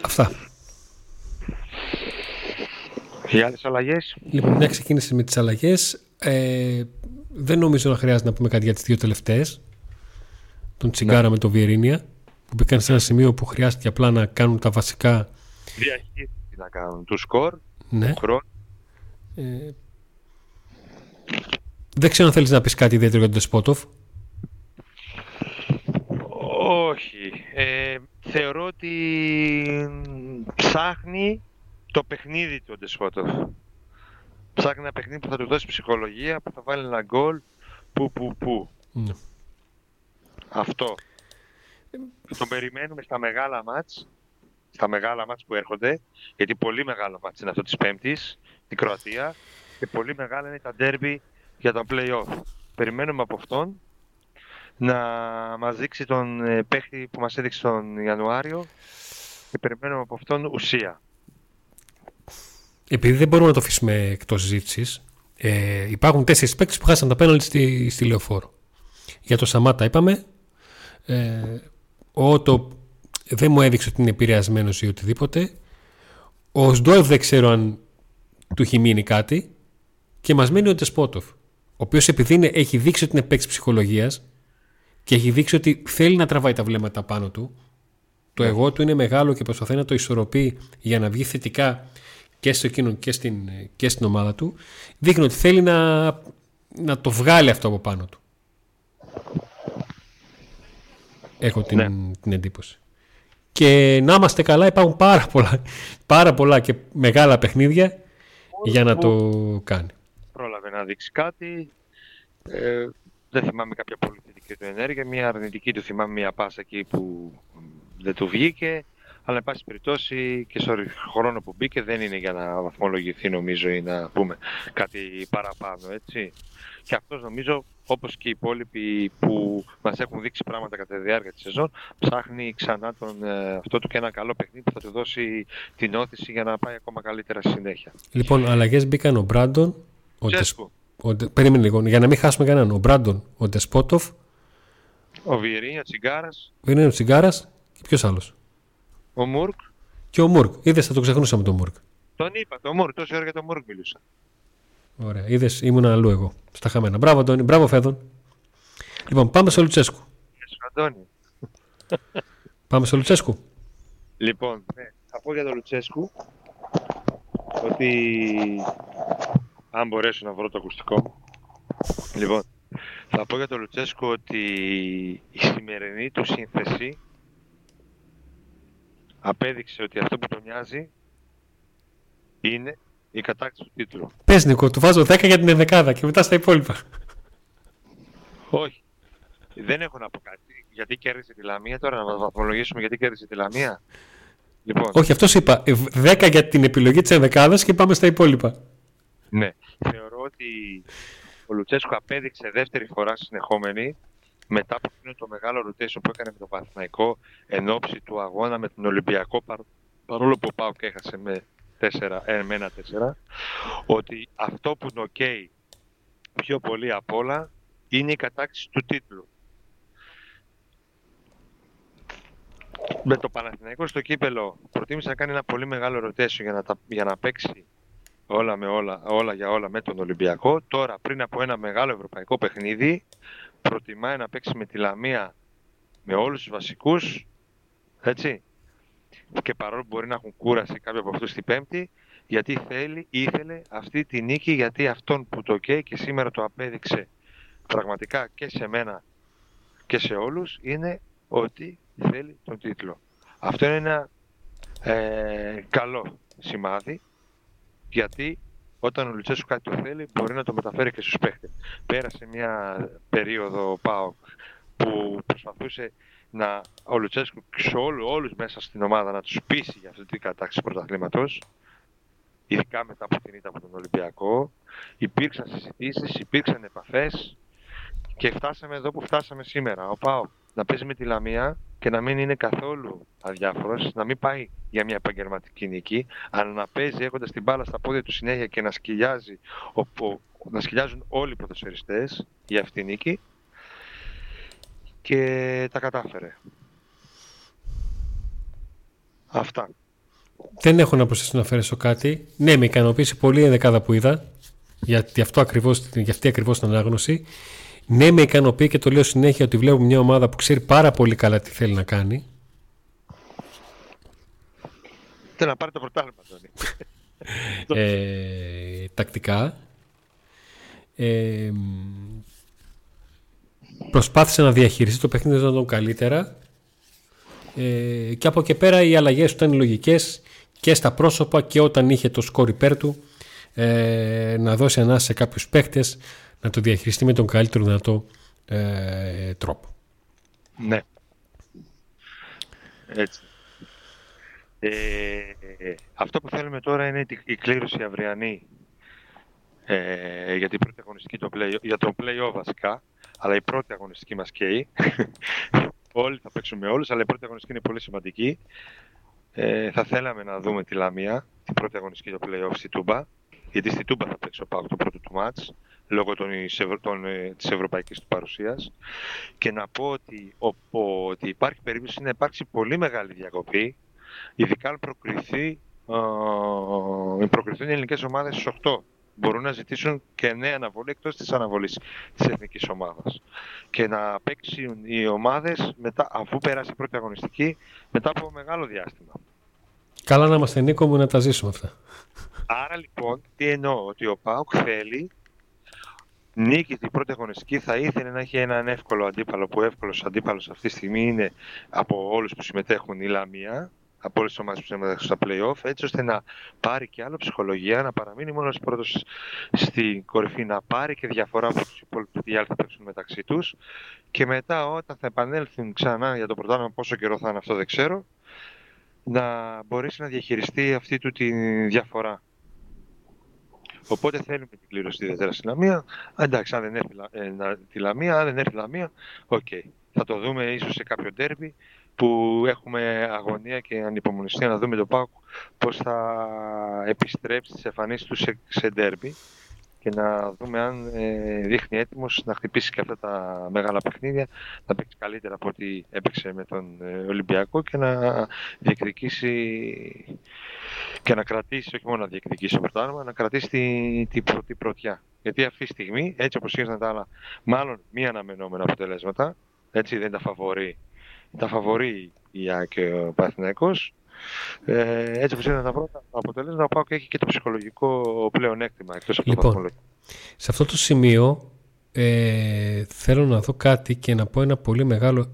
Αυτά. Οι άλλες αλλαγές; Λοιπόν, μια ξεκίνησε με τις αλλαγές. Ε, δεν νομίζω να χρειάζεται να πούμε κάτι για τις δύο τελευταίες. Τον Τσιγκάρα ναι. με τον Βιερίνια που μπήκαν σε ένα σημείο που χρειάστηκε απλά να κάνουν τα βασικά διαχείριση να κάνουν του σκορ, ναι. Ε, δεν ξέρω αν θέλεις να πεις κάτι ιδιαίτερο για τον Τεσπότοφ. Όχι. Ε, θεωρώ ότι ψάχνει το παιχνίδι του Ντεσπότοφ. Ψάχνει ένα παιχνίδι που θα του δώσει ψυχολογία, που θα βάλει ένα γκολ, που, που, που. Ναι. Αυτό. Τον περιμένουμε στα μεγάλα μάτς, στα μεγάλα μάτς που έρχονται, γιατί πολύ μεγάλο μάτς είναι αυτό της Πέμπτης, την Κροατία, και πολύ μεγάλα είναι τα ντέρμπι για τα play-off. Περιμένουμε από αυτόν να μας δείξει τον ε, παίχτη που μας έδειξε τον Ιανουάριο και περιμένουμε από αυτόν ουσία. Επειδή δεν μπορούμε να το αφήσουμε εκτός συζήτηση, ε, υπάρχουν τέσσερις παίκτες που χάσαν τα πέναλτι στη, στη Λεωφόρο. Για το Σαμάτα είπαμε, ε, ο Ότο δεν μου έδειξε ότι είναι επηρεασμένος ή οτιδήποτε. Ο Σντόεφ δεν ξέρω αν του έχει μείνει κάτι. Και μας μένει ο Ντεσπότοφ. Ο οποίος επειδή έχει δείξει ότι είναι παίκτης ψυχολογίας και έχει δείξει ότι θέλει να τραβάει τα βλέμματα πάνω του. Το ναι. εγώ του είναι μεγάλο και προσπαθεί να το ισορροπεί για να βγει θετικά και στο εκείνο και στην, και στην ομάδα του. Δείχνει ότι θέλει να, να το βγάλει αυτό από πάνω του. Έχω την, ναι. την εντύπωση. Και να είμαστε καλά υπάρχουν πάρα πολλά, πάρα πολλά και μεγάλα παιχνίδια για να το κάνει. Πρόλαβε να δείξει κάτι. Ε, δεν θυμάμαι κάποια πολύ θετική του ενέργεια. Μια αρνητική του θυμάμαι μια πάσα εκεί που δεν του βγήκε. Αλλά, εν πάση περιπτώσει, και στο χρόνο που μπήκε δεν είναι για να βαθμολογηθεί, νομίζω, ή να πούμε κάτι παραπάνω, έτσι. Και αυτός νομίζω, όπως και οι υπόλοιποι που μας έχουν δείξει πράγματα κατά τη διάρκεια της σεζόν, ψάχνει ξανά τον ε, αυτό του και ένα καλό παιχνίδι που θα του δώσει την όθηση για να πάει ακόμα καλύτερα στη συνέχεια. Λοιπόν, αλλαγές μπήκαν ο Μπράντον, ο Τσέσκου. Ο... Περίμενε λίγο, για να μην χάσουμε κανέναν. Ο Μπράντον, ο Ντεσπότοφ. Ο Βιερίνια, ο Τσιγκάρας. Ο Τσιγκάρας και ποιος άλλος; Ο Μουρκ. Και ο Μουρκ. Είδες, θα το ξεχνούσαμε τον Μουρκ. Τον είπα, τον Μουρκ. Τόση ώρα για τον Μουρκ μιλούσα. Ωραία. Είδες, ήμουν αλλού εγώ. Στα χαμένα. Μπράβο, Αντώνη. Μπράβο, Φέδων. Λοιπόν, πάμε στο Λουτσέσκου. Αντώνη. Πάμε στο Λουτσέσκου. Λοιπόν, ναι, θα πω για τον Λουτσέσκου ότι αν μπορέσω να βρω το ακουστικό μου. Λοιπόν, θα πω για τον Λουτσέσκου ότι η σημερινή του σύνθεση απέδειξε ότι αυτό που τον νοιάζει είναι η κατάκτηση του τίτλου. Πες Νίκο, του βάζω 10 για την ενδεκάδα και μετά στα υπόλοιπα. Όχι. Δεν έχω να πω κάτι. Γιατί κέρδισε τη Λαμία τώρα, να βαθμολογήσουμε γιατί κέρδισε τη Λαμία. Λοιπόν. Όχι, αυτός είπα. 10 για την επιλογή της ενδεκάδας και πάμε στα υπόλοιπα. Ναι. Θεωρώ ότι ο Λουτσέσκο απέδειξε δεύτερη φορά συνεχόμενη μετά από αυτό το μεγάλο ρωτήσιο που έκανε με τον Παναθηναϊκό εν ώψη του αγώνα με τον Ολυμπιακό παρόλο που ο Πάουκ έχασε με, 4, ε, με ένα 4 ότι αυτό που είναι ok πιο πολύ απ' όλα είναι η κατάκτηση του τίτλου. Με το Παναθηναϊκό στο κύπελο προτίμησε να κάνει ένα πολύ μεγάλο ρωτήσιο για να, τα, για να παίξει όλα, με όλα, όλα για όλα με τον Ολυμπιακό. Τώρα πριν από ένα μεγάλο ευρωπαϊκό παιχνίδι προτιμάει να παίξει με τη Λαμία με όλους τους βασικούς, έτσι, και παρόλο που μπορεί να έχουν κούραση κάποιοι από αυτούς την Πέμπτη, γιατί θέλει, ήθελε αυτή τη νίκη, γιατί αυτόν που το καίει και σήμερα το απέδειξε πραγματικά και σε μένα και σε όλους, είναι ότι θέλει τον τίτλο. Αυτό είναι ένα ε, καλό σημάδι, γιατί όταν ο Λουτσέσκου κάτι το θέλει, μπορεί να το μεταφέρει και στους παίχτες. Πέρασε μια περίοδο ΠΑΟΚ που προσπαθούσε να, ο Λουτσέσκου σε όλου, όλους μέσα στην ομάδα να τους πείσει για αυτή την κατάξη πρωταθλήματος, ειδικά μετά από την ήττα από τον Ολυμπιακό. Υπήρξαν συζητήσεις, υπήρξαν επαφές και φτάσαμε εδώ που φτάσαμε σήμερα. Ο ΠΑΟΚ να παίζει με τη Λαμία και να μην είναι καθόλου αδιάφορος, να μην πάει για μια επαγγελματική νίκη, αλλά να παίζει έχοντας την μπάλα στα πόδια του συνέχεια και να σκυλιάζει, όπου, να σκυλιάζουν όλοι οι πρωτοσφαιριστές για αυτή τη νίκη. Και τα κατάφερε. Αυτά. Δεν έχω να προσθέσω να φέρεσω κάτι. Ναι, με ικανοποίησε πολύ η δεκάδα που είδα. για, για, αυτό ακριβώς, για αυτή ακριβώς την ανάγνωση. Ναι, με ικανοποιεί και το λέω συνέχεια ότι βλέπω μια ομάδα που ξέρει πάρα πολύ καλά τι θέλει να κάνει. Θέλει να πάρει το πρωτάθλημα, ε, τακτικά. Ε, προσπάθησε να διαχειριστεί το παιχνίδι να τον καλύτερα ε, και από εκεί πέρα οι αλλαγές του ήταν λογικές και στα πρόσωπα και όταν είχε το σκορ υπέρ του ε, να δώσει ανάσα σε κάποιους παίχτες να το διαχειριστεί με τον καλύτερο δυνατό ε, τρόπο. Ναι. Έτσι. Ε, αυτό που θέλουμε τώρα είναι η κλήρωση αυριανή ε, για την πρώτη αγωνιστική το play, για το play βασικά, αλλά η πρώτη αγωνιστική μας καίει. Όλοι θα παίξουμε όλους, αλλά η πρώτη αγωνιστική είναι πολύ σημαντική. Ε, θα θέλαμε να δούμε τη Λαμία, την πρώτη αγωνιστική το play-off στη Τούμπα, γιατί στη Τούμπα θα παίξει ο Πάκ το πρώτο του μάτς, λόγω των, των, ε, της ευρωπαϊκής του παρουσίας. Και να πω ότι, ο, ότι υπάρχει περίπτωση να υπάρξει πολύ μεγάλη διακοπή, ειδικά αν προκριθεί, ε, προκριθούν οι ελληνικές ομάδες στις 8 μπορούν να ζητήσουν και νέα αναβολή εκτός της αναβολής της εθνικής ομάδας και να παίξουν οι ομάδες μετά, αφού περάσει η πρώτη αγωνιστική μετά από μεγάλο διάστημα. Καλά να είμαστε Νίκο μου να τα ζήσουμε αυτά. Άρα λοιπόν τι εννοώ ότι ο ΠΑΟΚ θέλει νίκη την πρώτη αγωνιστική θα ήθελε να έχει έναν εύκολο αντίπαλο που εύκολος αντίπαλος αυτή τη στιγμή είναι από όλους που συμμετέχουν η Λαμία από όλες τις ομάδες που συμμετέχουν στα playoff, έτσι ώστε να πάρει και άλλο ψυχολογία, να παραμείνει μόνος πρώτος στην κορυφή, να πάρει και διαφορά από τους υπόλοιπους τι άλλοι θα παίξουν μεταξύ τους. Και μετά, όταν θα επανέλθουν ξανά για το πρωτάθλημα, πόσο καιρό θα είναι αυτό δεν ξέρω, να μπορέσει να διαχειριστεί αυτή του τη διαφορά. Οπότε θέλουμε την κλήρωση τη Δευτέρα στη Λαμία. Εντάξει, αν δεν έρθει ε, τη Λαμία, αν δεν έρθει η Λαμία, OK. Okay. Θα το δούμε ίσως σε κάποιο ντέρμπι που έχουμε αγωνία και ανυπομονησία να δούμε τον ΠΑΟΚ πώς θα επιστρέψει τις εμφανίσεις του σε, σε ντέρμπι και να δούμε αν ε, δείχνει έτοιμος να χτυπήσει και αυτά τα μεγάλα παιχνίδια, να παίξει καλύτερα από ό,τι έπαιξε με τον ε, Ολυμπιακό και να διεκδικήσει και να κρατήσει, όχι μόνο να διεκδικήσει το πρωτάθλημα, να κρατήσει την τη πρώτη πρωτιά. Γιατί αυτή τη στιγμή, έτσι όπως ήρθαν τα άλλα, μάλλον μη αναμενόμενα αποτελέσματα, έτσι δεν τα φαβορεί τα φαβορεί η ΑΕΚ και ο Παθηναϊκός. Ε, έτσι όπως είναι τα πρώτα αποτελέσματα, ο ΠΑΟΚ έχει και το ψυχολογικό πλεονέκτημα εκτός από λοιπόν, το Σε αυτό το σημείο ε, θέλω να δω κάτι και να πω ένα πολύ μεγάλο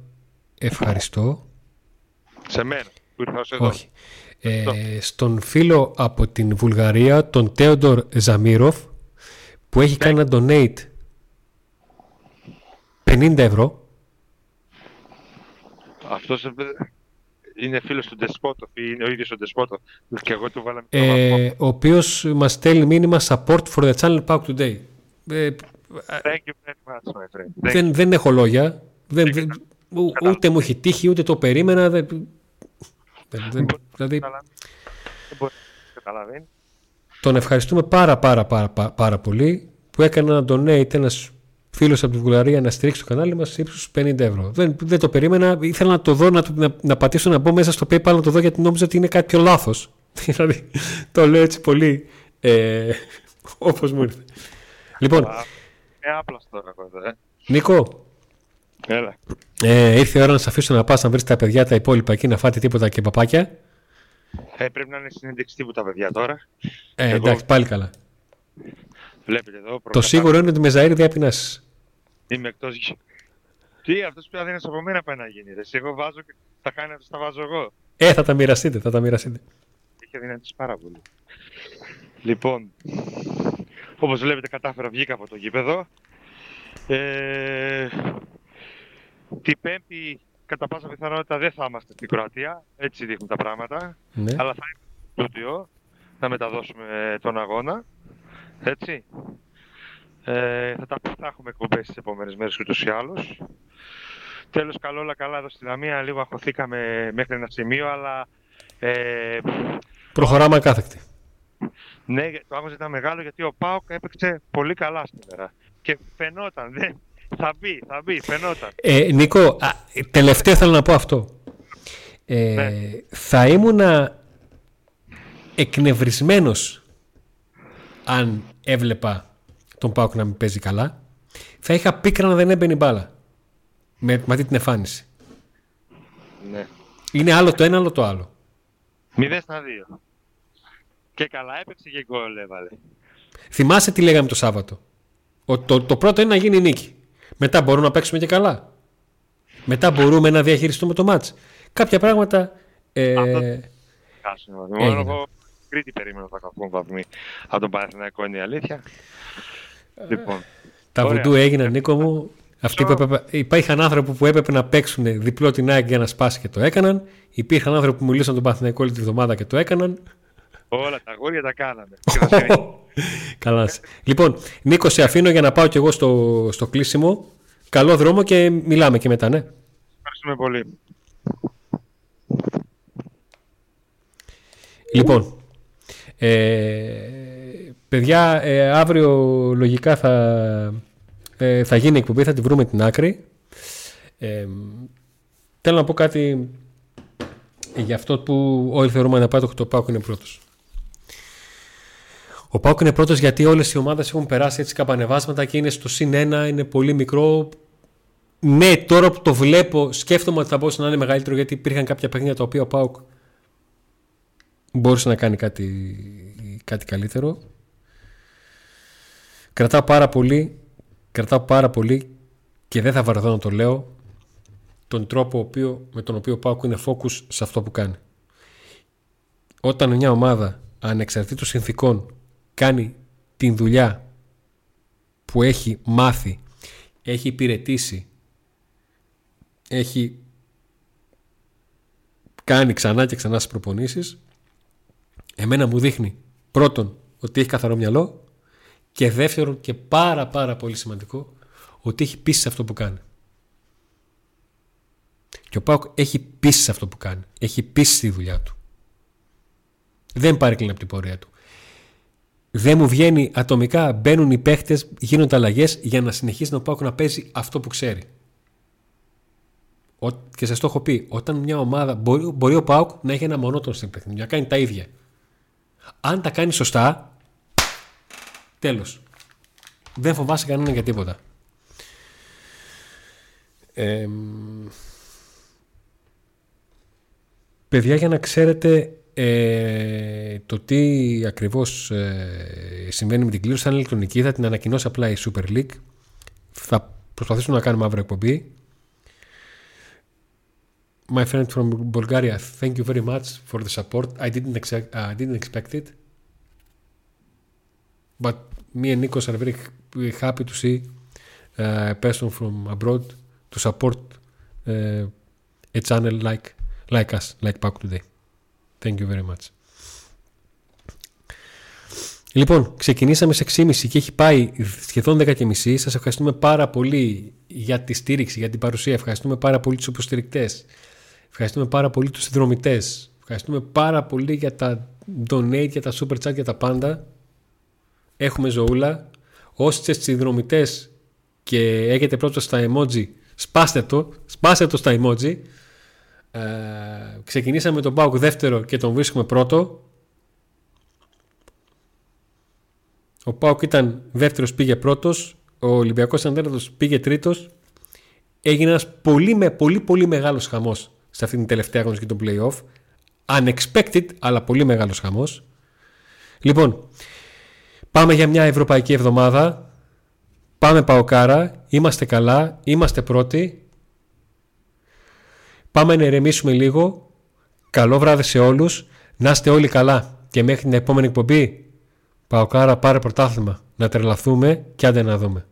ευχαριστώ. Σε μένα που ήρθα εδώ. Όχι. Ε, στον φίλο από την Βουλγαρία, τον Τέοντορ Ζαμίροφ, που έχει κάνει ένα donate 50 ευρώ αυτός είναι φίλος του Ντεσπότοφ ή είναι ο ίδιος ο Ντεσπότοφ. Και εγώ του βάλαμε. Ε, ο οποίος μας στέλνει μήνυμα support for the channel Pack Today. Ε, Thank you very much, my friend. Δεν, δεν έχω λόγια. Δεν, δεν, ούτε μου έχει τύχει, ούτε το περίμενα. Δεν, δεν, δηλαδή, τον ευχαριστούμε πάρα πάρα πάρα, πάρα πολύ που έκανε ένα donate ένας φίλος από τη Βουλγαρία να στηρίξει το κανάλι μας ύψου 50 ευρώ. Δεν, δεν το περίμενα. Ήθελα να το δω, να, να, να πατήσω να μπω μέσα στο PayPal να το δω γιατί νόμιζα ότι είναι κάτι πιο λάθος. δηλαδή το λέω έτσι πολύ ε, όπως μου ήρθε. λοιπόν. Είναι άπλα τώρα εδώ, ε. Νίκο. Έλα. Ε, ήρθε η ώρα να σε αφήσω να πας να βρεις τα παιδιά τα υπόλοιπα εκεί να φάτε τίποτα και παπάκια. Ε, πρέπει να είναι συνέντευξη τύπου τα παιδιά τώρα. Ε, εντάξει, πάλι καλά. Βλέπετε εδώ. Το σίγουρο είναι ότι με Ζαήρ δεν απεινάσει. Είμαι εκτός. Τι, αυτός που είναι από μένα πάει να γίνει. Ρε. Εγώ βάζω και τα κάνει να τα βάζω εγώ. Ε, θα τα μοιραστείτε, θα τα μοιραστείτε. Είχε δυνατήσει πάρα πολύ. Λοιπόν, όπως βλέπετε, κατάφερα βγήκα από το γήπεδο. Ε, την Πέμπτη, κατά πάσα πιθανότητα, δεν θα είμαστε στην Κροατία. Έτσι δείχνουν τα πράγματα. Ναι. Αλλά θα είμαστε στο Θα μεταδώσουμε τον αγώνα. Έτσι. Ε, θα, τα, θα έχουμε εκπομπές τις επόμενες μέρες ούτως ή άλλως. Τέλος, καλό όλα καλά εδώ στην Λαμία. Λίγο αχωθήκαμε μέχρι ένα σημείο, αλλά... Ε, Προχωράμε ακάθεκτη. Ναι, το άγχος ήταν μεγάλο γιατί ο Πάοκ έπαιξε πολύ καλά σήμερα. Και φαινόταν, δεν, θα μπει, θα μπει, φαινόταν. Ε, Νίκο, α, τελευταία θέλω να πω αυτό. Ε, ναι. Θα ήμουνα εκνευρισμένος αν έβλεπα τον Πάουκ να μην παίζει καλά. Θα είχα πίκρα να δεν έμπαινε μπάλα. Με, με αυτή την εμφάνιση. Ναι. Είναι άλλο το ένα, άλλο το άλλο. 0 στα 2. Και καλά έπαιξε και γκολ έβαλε. Θυμάσαι τι λέγαμε το Σάββατο; Ο, το, το πρώτο είναι να γίνει νίκη. Μετά μπορούμε να παίξουμε και καλά. Μετά μπορούμε να διαχειριστούμε το μάτς. Κάποια πράγματα... Ε, Χάσουμε. Μόνο εγώ Κρήτη περίμενα θα καθούν βαθμοί από τον Παναθηναϊκό είναι η αλήθεια. Λοιπόν, τα βουντού έγιναν, Νίκο μου. Αυτοί που έπρεπε, υπήρχαν άνθρωποι που έπρεπε να παίξουν διπλό την ΑΕΚ για να σπάσει και το έκαναν. Υπήρχαν άνθρωποι που μιλήσαν τον Παναθηναϊκό όλη τη βδομάδα και το έκαναν. Όλα τα αγόρια τα κάνανε. Καλάς. λοιπόν, Νίκο, σε αφήνω για να πάω κι εγώ στο, στο κλείσιμο. Καλό δρόμο και μιλάμε και μετά, ναι. Ευχαριστούμε πολύ. Λοιπόν, ε, παιδιά, ε, αύριο λογικά θα, ε, θα γίνει εκπομπή, θα τη βρούμε την άκρη. Ε, θέλω να πω κάτι για αυτό που όλοι θεωρούμε να πάει το Πάουκ είναι πρώτος. Ο Πάουκ είναι πρώτος γιατί όλες οι ομάδες έχουν περάσει έτσι καπανεβάσματα και είναι στο συν ένα, είναι πολύ μικρό. Ναι, τώρα που το βλέπω, σκέφτομαι ότι θα μπορούσε να είναι μεγαλύτερο γιατί υπήρχαν κάποια παιχνίδια τα οποία ο Πάουκ μπορούσε να κάνει κάτι, κάτι καλύτερο. Κρατάω πάρα πολύ, κρατάω πάρα πολύ και δεν θα βαρεθώ να το λέω τον τρόπο οποίο, με τον οποίο ο Πάουκ είναι focus σε αυτό που κάνει. Όταν μια ομάδα ανεξαρτήτως συνθήκων κάνει την δουλειά που έχει μάθει, έχει υπηρετήσει, έχει κάνει ξανά και ξανά στις προπονήσεις, εμένα μου δείχνει πρώτον ότι έχει καθαρό μυαλό και δεύτερον και πάρα πάρα πολύ σημαντικό ότι έχει πίσει σε αυτό που κάνει. Και ο Πάουκ έχει πίσει σε αυτό που κάνει. Έχει πίσει στη δουλειά του. Δεν παρέκλεινε από την πορεία του. Δεν μου βγαίνει ατομικά, μπαίνουν οι παίχτες, γίνονται αλλαγές για να συνεχίσει ο Πάουκ να παίζει αυτό που ξέρει. Και σας το έχω πει, όταν μια ομάδα μπορεί, μπορεί ο Πάουκ να έχει ένα μονότονο στην παιχνίδι, να κάνει τα ίδια. Αν τα κάνει σωστά, τέλος. Δεν φοβάσαι κανέναν για τίποτα. παιδιά, για να ξέρετε ε, το τι ακριβώς ε, συμβαίνει με την κλήρωση θα είναι ηλεκτρονική, θα την ανακοινώσει απλά η Super League. Θα προσπαθήσουμε να κάνουμε αύριο εκπομπή. My friend from Bulgaria, thank you very much for the support. I didn't, expect, uh, didn't expect it. But me and Nikos are very happy to see uh, a person from abroad to support uh, a channel like like us, like Pauk Today. Thank you very much. Λοιπόν, ξεκινήσαμε σε 6.30 και έχει πάει σχεδόν 10.30. Σας ευχαριστούμε πάρα πολύ για τη στήριξη, για την παρουσία. Ευχαριστούμε πάρα πολύ τους υποστηρικτές. Ευχαριστούμε πάρα πολύ τους συνδρομητές. Ευχαριστούμε πάρα πολύ για τα donate, για τα super chat, για τα πάντα. Έχουμε ζωούλα. Όσοι είστε συνδρομητές και έχετε πρώτο στα emoji, σπάστε το. Σπάστε το στα emoji. Ε, ξεκινήσαμε με τον Πάουκ δεύτερο και τον βρίσκουμε πρώτο. Ο Πάουκ ήταν δεύτερος, πήγε πρώτος. Ο Ολυμπιακός ήταν πήγε τρίτος. Έγινε ένας πολύ, με, πολύ, πολύ μεγάλος χαμός σε αυτή την τελευταία αγωνιστική των playoff. Unexpected, αλλά πολύ μεγάλος χαμός. Λοιπόν, πάμε για μια ευρωπαϊκή εβδομάδα. Πάμε Παοκάρα, είμαστε καλά, είμαστε πρώτοι. Πάμε να ηρεμήσουμε λίγο. Καλό βράδυ σε όλους. Να είστε όλοι καλά. Και μέχρι την επόμενη εκπομπή, πάω κάρα πάρε πρωτάθλημα. Να τρελαθούμε και άντε να δούμε.